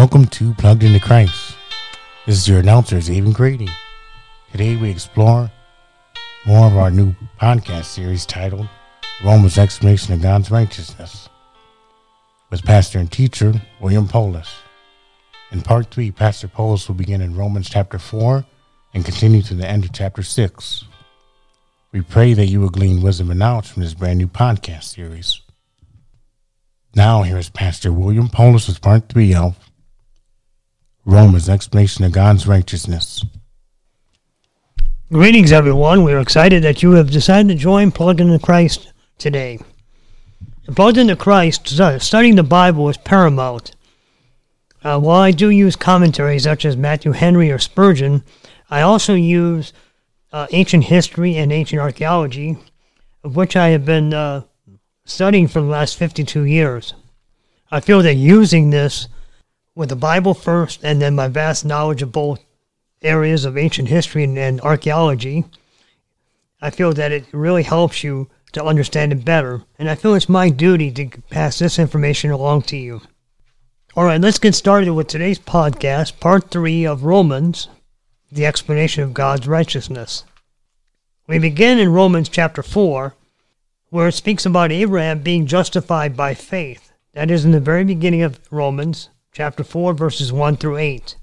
Welcome to Plugged into Christ. This is your announcer, Zayvon Grady. Today we explore more of our new podcast series titled Romans Explanation of God's Righteousness with pastor and teacher William Poulos. In part 3, Pastor Poulos will begin in Romans chapter 4 and continue to the end of chapter 6. We pray that you will glean wisdom and knowledge from this brand new podcast series. Now, here is Pastor William Poulos with part 3 of Romans Explanation of God's Righteousness. Greetings, everyone. We're excited that you have decided to join Plugged into Christ today. Plugged into Christ, studying the Bible is paramount. Uh, while I do use commentaries such as Matthew Henry or Spurgeon, I also use uh, ancient history and ancient archaeology, of which I have been uh, studying for the last 52 years. I feel that using this with the Bible first and then my vast knowledge of both areas of ancient history and, and archaeology, I feel that it really helps you to understand it better. And I feel it's my duty to pass this information along to you. All right, let's get started with today's podcast, part three of Romans, the explanation of God's righteousness. We begin in Romans chapter 4, where it speaks about Abraham being justified by faith. That is in the very beginning of Romans chapter 4, verses 1 through 8.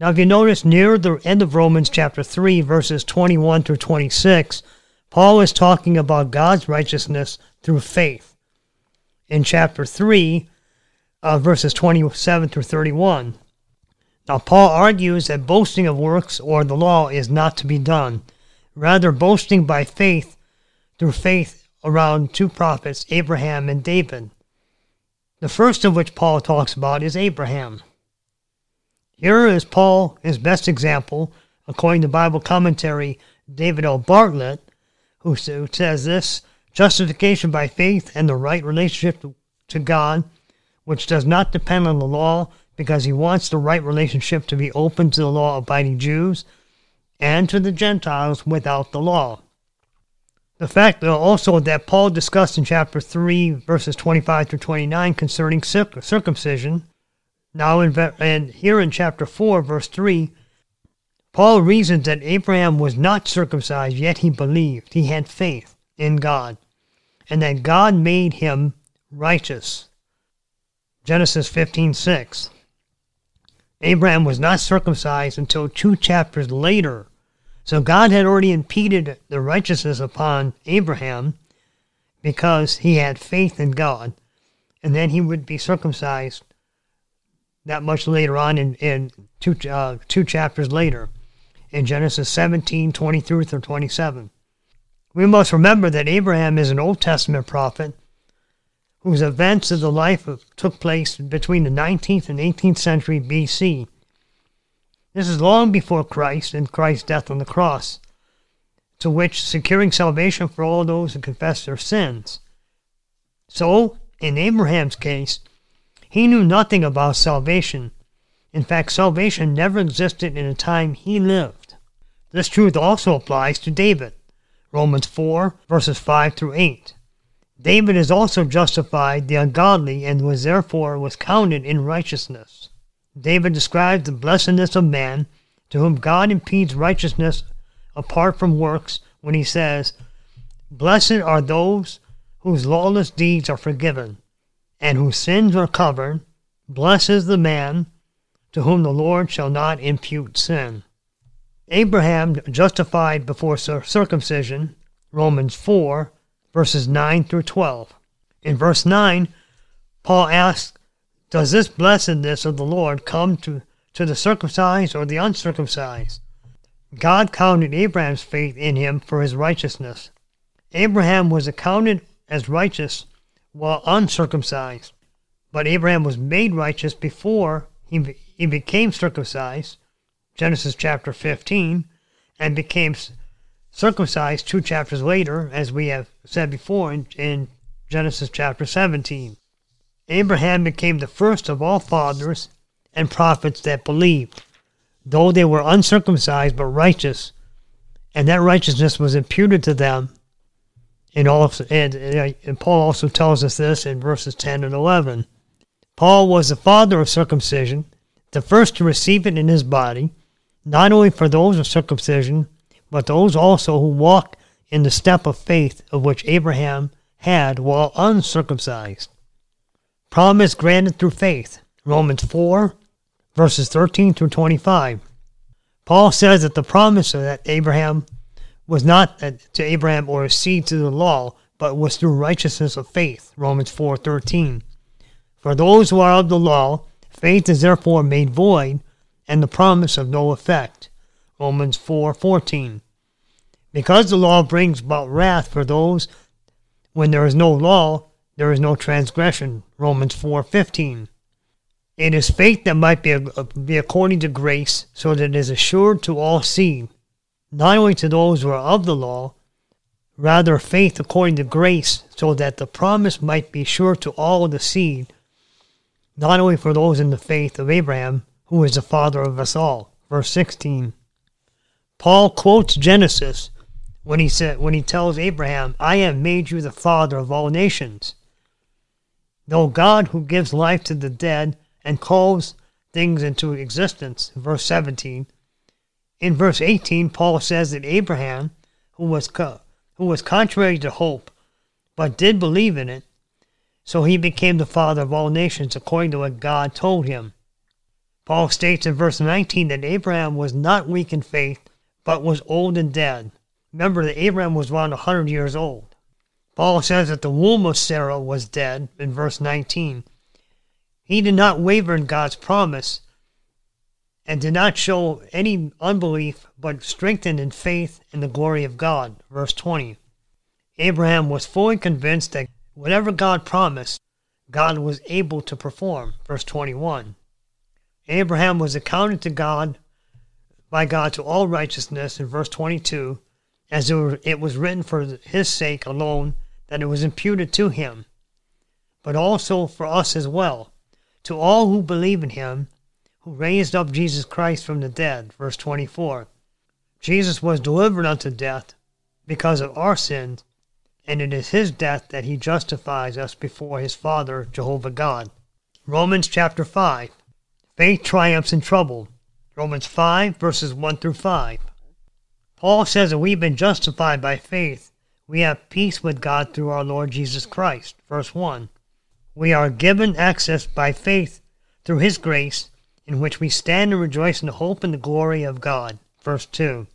Now, if you notice near the end of Romans chapter 3, verses 21 through 26, Paul is talking about God's righteousness through faith. In chapter 3, uh, verses 27 through 31. Now, Paul argues that boasting of works or the law is not to be done. Rather, boasting by faith through faith around two prophets, Abraham and David. The first of which Paul talks about is Abraham. Here is Paul, his best example, according to Bible commentary David L. Bartlett, who says this justification by faith and the right relationship to God, which does not depend on the law because he wants the right relationship to be open to the law abiding Jews and to the Gentiles without the law. The fact also that Paul discussed in chapter 3, verses 25 through 29 concerning circumcision. Now, in, and here in chapter 4, verse 3, Paul reasons that Abraham was not circumcised, yet he believed. He had faith in God, and that God made him righteous. Genesis 15 6. Abraham was not circumcised until two chapters later so God had already impeded the righteousness upon Abraham because he had faith in God. And then he would be circumcised that much later on in, in two, uh, two chapters later in Genesis 17 23 through 27. We must remember that Abraham is an Old Testament prophet whose events of the life took place between the 19th and 18th century BC. This is long before Christ and Christ's death on the cross, to which securing salvation for all those who confess their sins. So, in Abraham's case, he knew nothing about salvation. In fact, salvation never existed in the time he lived. This truth also applies to David. Romans 4, verses 5 through 8. David is also justified the ungodly and was therefore was counted in righteousness. David describes the blessedness of man to whom God impedes righteousness apart from works when he says, Blessed are those whose lawless deeds are forgiven and whose sins are covered. Blessed is the man to whom the Lord shall not impute sin. Abraham justified before circumcision, Romans 4, verses 9 through 12. In verse 9, Paul asks does this blessedness of the Lord come to, to the circumcised or the uncircumcised? God counted Abraham's faith in him for his righteousness. Abraham was accounted as righteous while uncircumcised, but Abraham was made righteous before he, he became circumcised, Genesis chapter 15, and became circumcised two chapters later, as we have said before in, in Genesis chapter 17. Abraham became the first of all fathers and prophets that believed, though they were uncircumcised but righteous, and that righteousness was imputed to them. And, all, and, and Paul also tells us this in verses 10 and 11. Paul was the father of circumcision, the first to receive it in his body, not only for those of circumcision, but those also who walk in the step of faith of which Abraham had while uncircumcised. Promise granted through faith. Romans 4, verses 13 through 25. Paul says that the promise of that Abraham was not to Abraham or his seed through the law, but was through righteousness of faith. Romans 4:13. For those who are of the law, faith is therefore made void, and the promise of no effect. Romans 4:14. Because the law brings about wrath for those when there is no law, there is no transgression. Romans 4:15. It is faith that might be, uh, be according to grace, so that it is assured to all seed, not only to those who are of the law, rather faith according to grace, so that the promise might be sure to all the seed, not only for those in the faith of Abraham, who is the father of us all. Verse 16. Paul quotes Genesis when he said when he tells Abraham, I have made you the father of all nations. Though God who gives life to the dead and calls things into existence, verse 17. In verse 18, Paul says that Abraham, who was, co- who was contrary to hope, but did believe in it, so he became the father of all nations according to what God told him. Paul states in verse 19 that Abraham was not weak in faith, but was old and dead. Remember that Abraham was around 100 years old. Paul says that the womb of Sarah was dead in verse 19. He did not waver in God's promise and did not show any unbelief, but strengthened in faith in the glory of God. Verse 20. Abraham was fully convinced that whatever God promised, God was able to perform. Verse 21. Abraham was accounted to God by God to all righteousness in verse 22, as it was written for his sake alone that it was imputed to him, but also for us as well to all who believe in him, who raised up Jesus Christ from the dead. Verse 24. Jesus was delivered unto death because of our sins, and it is his death that he justifies us before his Father, Jehovah God. Romans chapter 5. Faith triumphs in trouble. Romans 5, verses 1 through 5. Paul says that we've been justified by faith. We have peace with God through our Lord Jesus Christ. Verse 1 we are given access by faith through his grace, in which we stand and rejoice in the hope and the glory of God. Verse 2.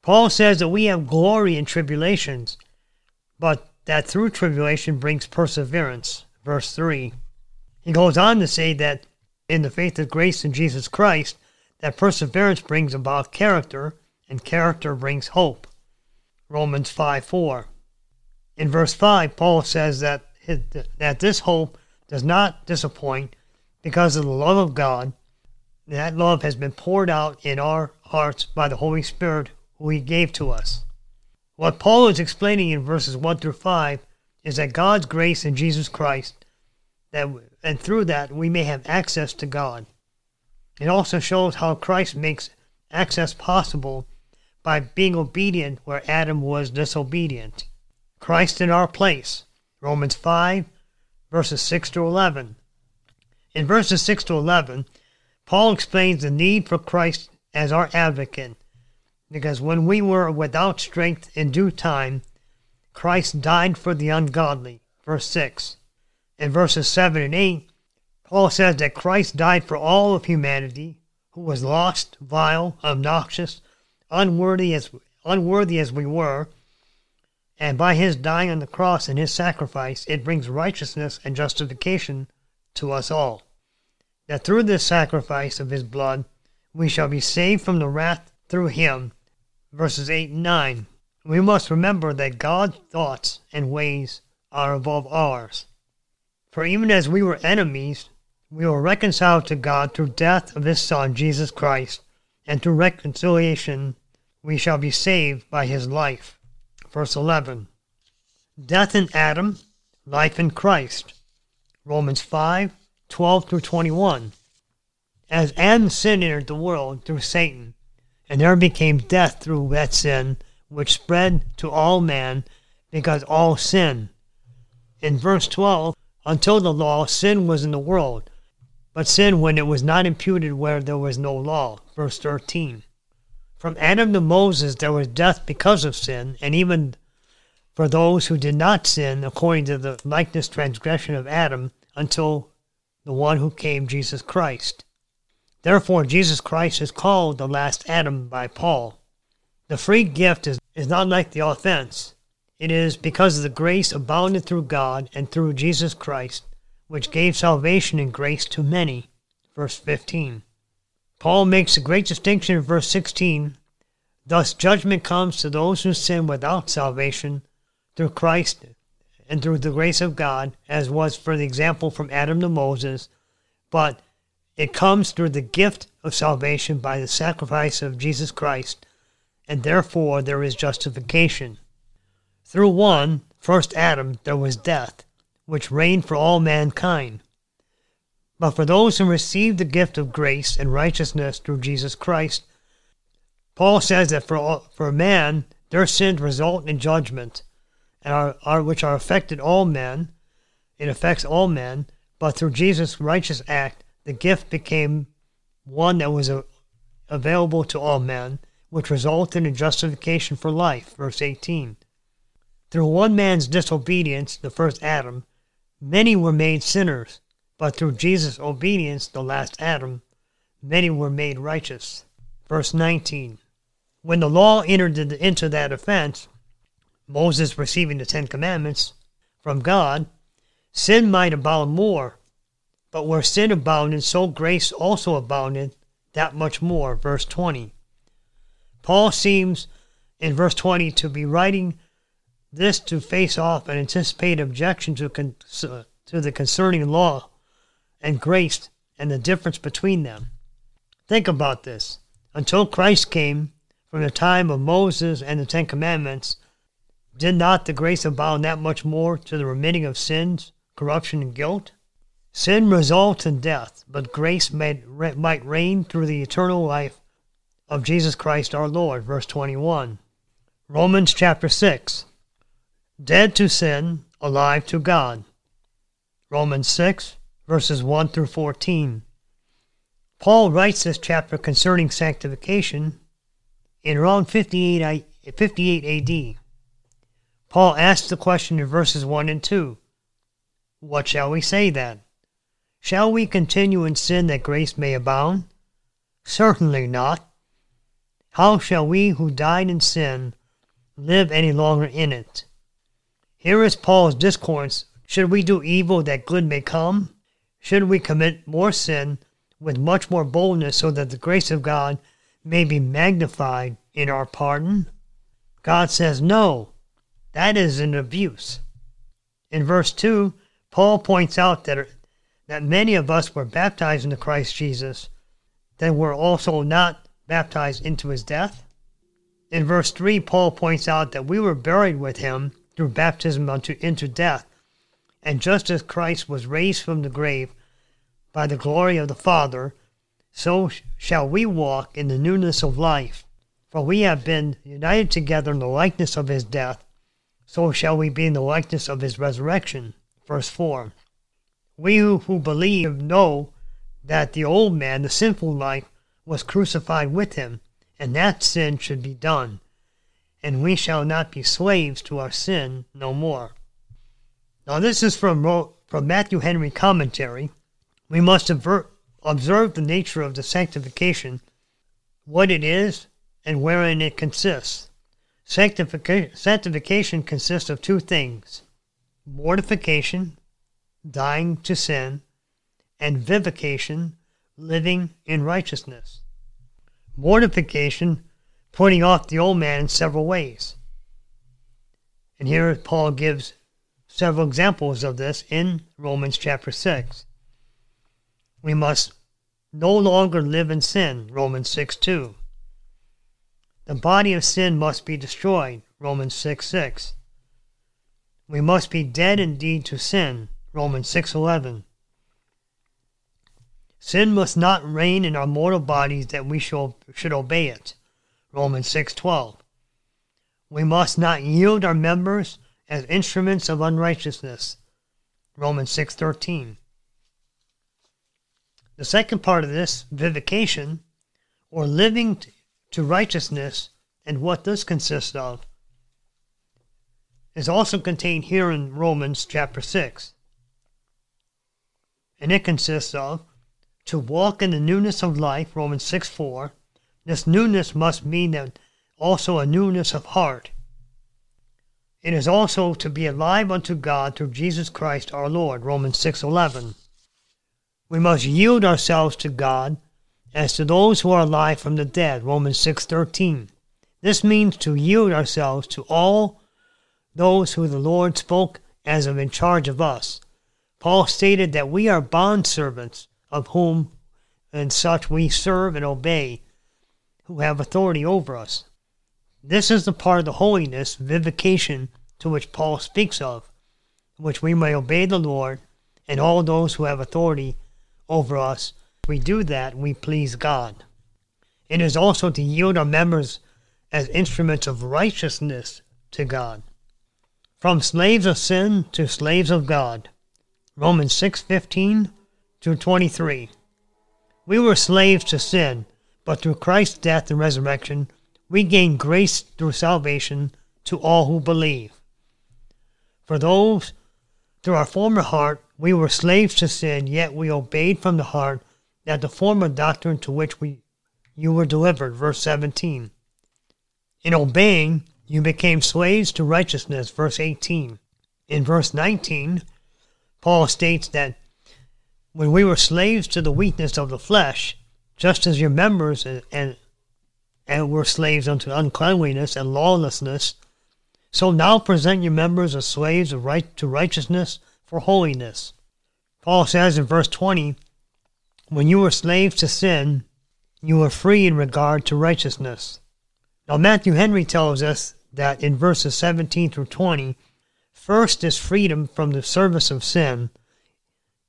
Paul says that we have glory in tribulations, but that through tribulation brings perseverance. Verse 3. He goes on to say that in the faith of grace in Jesus Christ, that perseverance brings about character, and character brings hope. Romans 5 4. In verse 5, Paul says that, his, that this hope does not disappoint because of the love of God. That love has been poured out in our hearts by the Holy Spirit who He gave to us. What Paul is explaining in verses 1 through 5 is that God's grace in Jesus Christ, that, and through that we may have access to God. It also shows how Christ makes access possible by being obedient where Adam was disobedient. Christ in our place. Romans 5, verses 6 to 11. In verses 6 to 11, Paul explains the need for Christ as our advocate, because when we were without strength in due time, Christ died for the ungodly. Verse 6. In verses 7 and 8, Paul says that Christ died for all of humanity who was lost, vile, obnoxious, unworthy as, unworthy as we were, and by his dying on the cross and his sacrifice, it brings righteousness and justification to us all. That through this sacrifice of his blood, we shall be saved from the wrath through him. Verses 8 and 9. We must remember that God's thoughts and ways are above ours. For even as we were enemies, we were reconciled to God through death of his Son, Jesus Christ, and through reconciliation we shall be saved by his life verse 11. Death in Adam, life in Christ. Romans 5, 12 through 21. As Adam's sin entered the world through Satan, and there became death through that sin, which spread to all men because all sin. In verse 12, until the law, sin was in the world, but sin when it was not imputed where there was no law. Verse 13. From Adam to Moses there was death because of sin, and even for those who did not sin according to the likeness transgression of Adam until the one who came, Jesus Christ. Therefore, Jesus Christ is called the last Adam by Paul. The free gift is, is not like the offense. It is because of the grace abounded through God and through Jesus Christ, which gave salvation and grace to many. Verse 15. Paul makes a great distinction in verse 16. Thus, judgment comes to those who sin without salvation through Christ and through the grace of God, as was for the example from Adam to Moses, but it comes through the gift of salvation by the sacrifice of Jesus Christ, and therefore there is justification. Through one, first Adam, there was death, which reigned for all mankind. But for those who received the gift of grace and righteousness through Jesus Christ, Paul says that for, all, for man, their sins result in judgment, and are, are which are affected all men. It affects all men, but through Jesus' righteous act, the gift became one that was a, available to all men, which resulted in justification for life. Verse 18. Through one man's disobedience, the first Adam, many were made sinners, but through Jesus' obedience, the last Adam, many were made righteous. Verse 19. When the law entered into that offense, Moses receiving the Ten Commandments from God, sin might abound more. But where sin abounded, so grace also abounded that much more. Verse 20. Paul seems in verse 20 to be writing this to face off an anticipated objection to, con- to the concerning law and grace and the difference between them. Think about this. Until Christ came, from the time of Moses and the Ten Commandments, did not the grace abound that much more to the remitting of sins, corruption, and guilt? Sin results in death, but grace might, might reign through the eternal life of Jesus Christ our Lord. Verse 21. Romans chapter 6 dead to sin, alive to God. Romans 6, verses 1 through 14. Paul writes this chapter concerning sanctification in around 58, 58 AD. Paul asks the question in verses 1 and 2 What shall we say then? Shall we continue in sin that grace may abound? Certainly not. How shall we who died in sin live any longer in it? Here is Paul's discourse Should we do evil that good may come? Should we commit more sin with much more boldness so that the grace of God may be magnified in our pardon? God says no. That is an abuse. In verse 2, Paul points out that, that many of us were baptized into Christ Jesus, that were also not baptized into his death. In verse 3, Paul points out that we were buried with him through baptism unto into death. And just as Christ was raised from the grave by the glory of the Father, so shall we walk in the newness of life. For we have been united together in the likeness of his death, so shall we be in the likeness of his resurrection. Verse 4. We who, who believe know that the old man, the sinful life, was crucified with him, and that sin should be done, and we shall not be slaves to our sin no more. Now, this is from, from Matthew Henry Commentary. We must observe the nature of the sanctification, what it is, and wherein it consists. Sanctification, sanctification consists of two things mortification, dying to sin, and vivification, living in righteousness. Mortification putting off the old man in several ways. And here Paul gives several examples of this in Romans chapter 6. We must no longer live in sin, Romans 6 2. The body of sin must be destroyed, Romans 6 6. We must be dead indeed to sin, Romans 6 11. Sin must not reign in our mortal bodies that we should, should obey it, Romans 6:12. We must not yield our members as instruments of unrighteousness. Romans 6:13. The second part of this, vivification, or living to righteousness, and what this consists of, is also contained here in Romans chapter 6. And it consists of to walk in the newness of life, Romans 6 4. This newness must mean that also a newness of heart. It is also to be alive unto God through Jesus Christ our Lord, Romans 6:11. We must yield ourselves to God as to those who are alive from the dead, Romans 6:13. This means to yield ourselves to all those who the Lord spoke as of in charge of us. Paul stated that we are bond servants of whom and such we serve and obey, who have authority over us. This is the part of the holiness, vivification, to which Paul speaks of, which we may obey the Lord and all those who have authority over us. We do that, we please God. It is also to yield our members as instruments of righteousness to God. From slaves of sin to slaves of God. Romans 6:15 through 23. We were slaves to sin, but through Christ's death and resurrection, we gain grace through salvation to all who believe. For those, through our former heart, we were slaves to sin, yet we obeyed from the heart that the former doctrine to which we you were delivered. Verse 17. In obeying, you became slaves to righteousness. Verse 18. In verse 19, Paul states that when we were slaves to the weakness of the flesh, just as your members and, and, and were slaves unto uncleanliness and lawlessness, so now present your members as slaves of right to righteousness for holiness. Paul says in verse 20, When you were slaves to sin, you were free in regard to righteousness. Now, Matthew Henry tells us that in verses 17 through 20, first is freedom from the service of sin,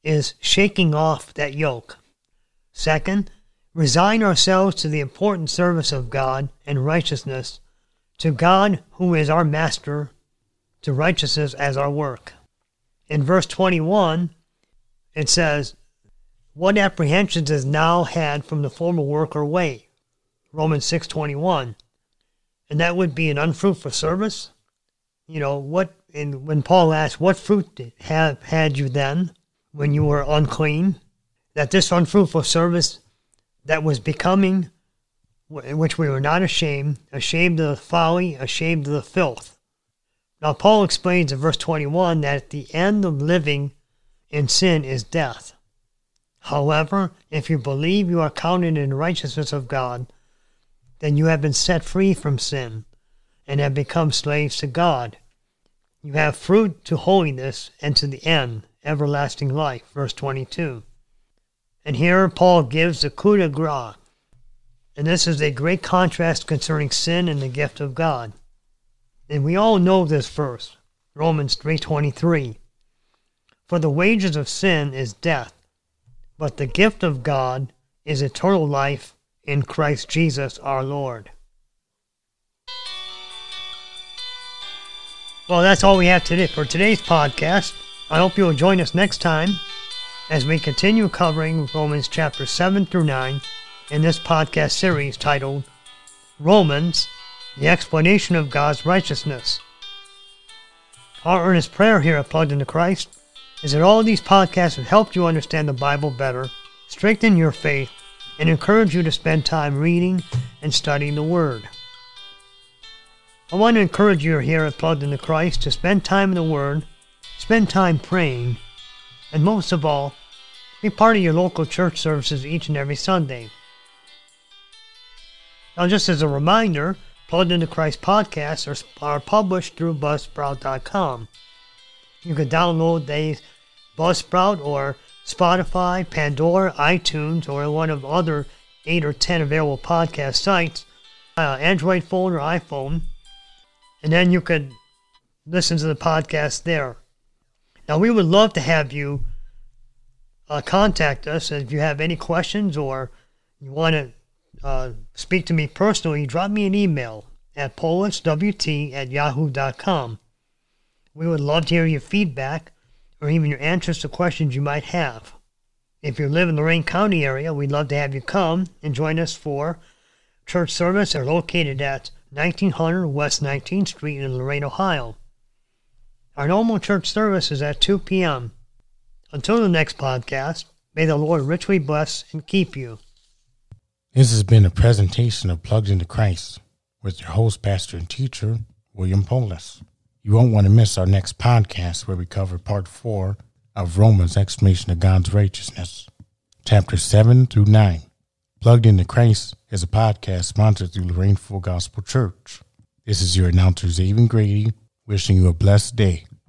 is shaking off that yoke. Second, resign ourselves to the important service of God and righteousness, to God who is our master, to righteousness as our work. In verse 21, it says, What apprehensions is now had from the former work or way? Romans 6.21. And that would be an unfruitful service? You know, what, and when Paul asks, What fruit have had you then? when you were unclean, that this unfruitful service that was becoming, in which we were not ashamed, ashamed of the folly, ashamed of the filth. Now, Paul explains in verse 21 that the end of living in sin is death. However, if you believe you are counted in the righteousness of God, then you have been set free from sin and have become slaves to God. You have fruit to holiness and to the end, everlasting life. Verse 22. And here Paul gives the coup de grace. And this is a great contrast concerning sin and the gift of God. And we all know this verse, Romans 3:23. For the wages of sin is death, but the gift of God is eternal life in Christ Jesus our Lord. Well, that's all we have today for today's podcast. I hope you'll join us next time as we continue covering Romans chapter 7 through 9 in this podcast series titled Romans, the Explanation of God's Righteousness. Our earnest prayer here at Plugged into Christ is that all these podcasts have helped you understand the Bible better, strengthen your faith, and encourage you to spend time reading and studying the Word. I want to encourage you here at Plugged into Christ to spend time in the Word spend time praying, and most of all, be part of your local church services each and every Sunday. Now, just as a reminder, Plugged into Christ podcasts are, are published through Buzzsprout.com. You can download these Buzzsprout or Spotify, Pandora, iTunes, or one of other eight or ten available podcast sites, uh, Android phone or iPhone, and then you could listen to the podcast there. Now, we would love to have you uh, contact us if you have any questions or you want to uh, speak to me personally. Drop me an email at poliswt at yahoo.com. We would love to hear your feedback or even your answers to questions you might have. If you live in the Lorain County area, we'd love to have you come and join us for church service. They're located at 1900 West 19th Street in Lorain, Ohio. Our normal church service is at 2 p.m. Until the next podcast, may the Lord richly bless and keep you. This has been a presentation of Plugged into Christ with your host, pastor, and teacher, William Poulos. You won't want to miss our next podcast where we cover part four of Romans' explanation of God's righteousness, chapters 7 through 9. Plugged into Christ is a podcast sponsored through Lorain Full Gospel Church. This is your announcer, Xavier Grady, wishing you a blessed day.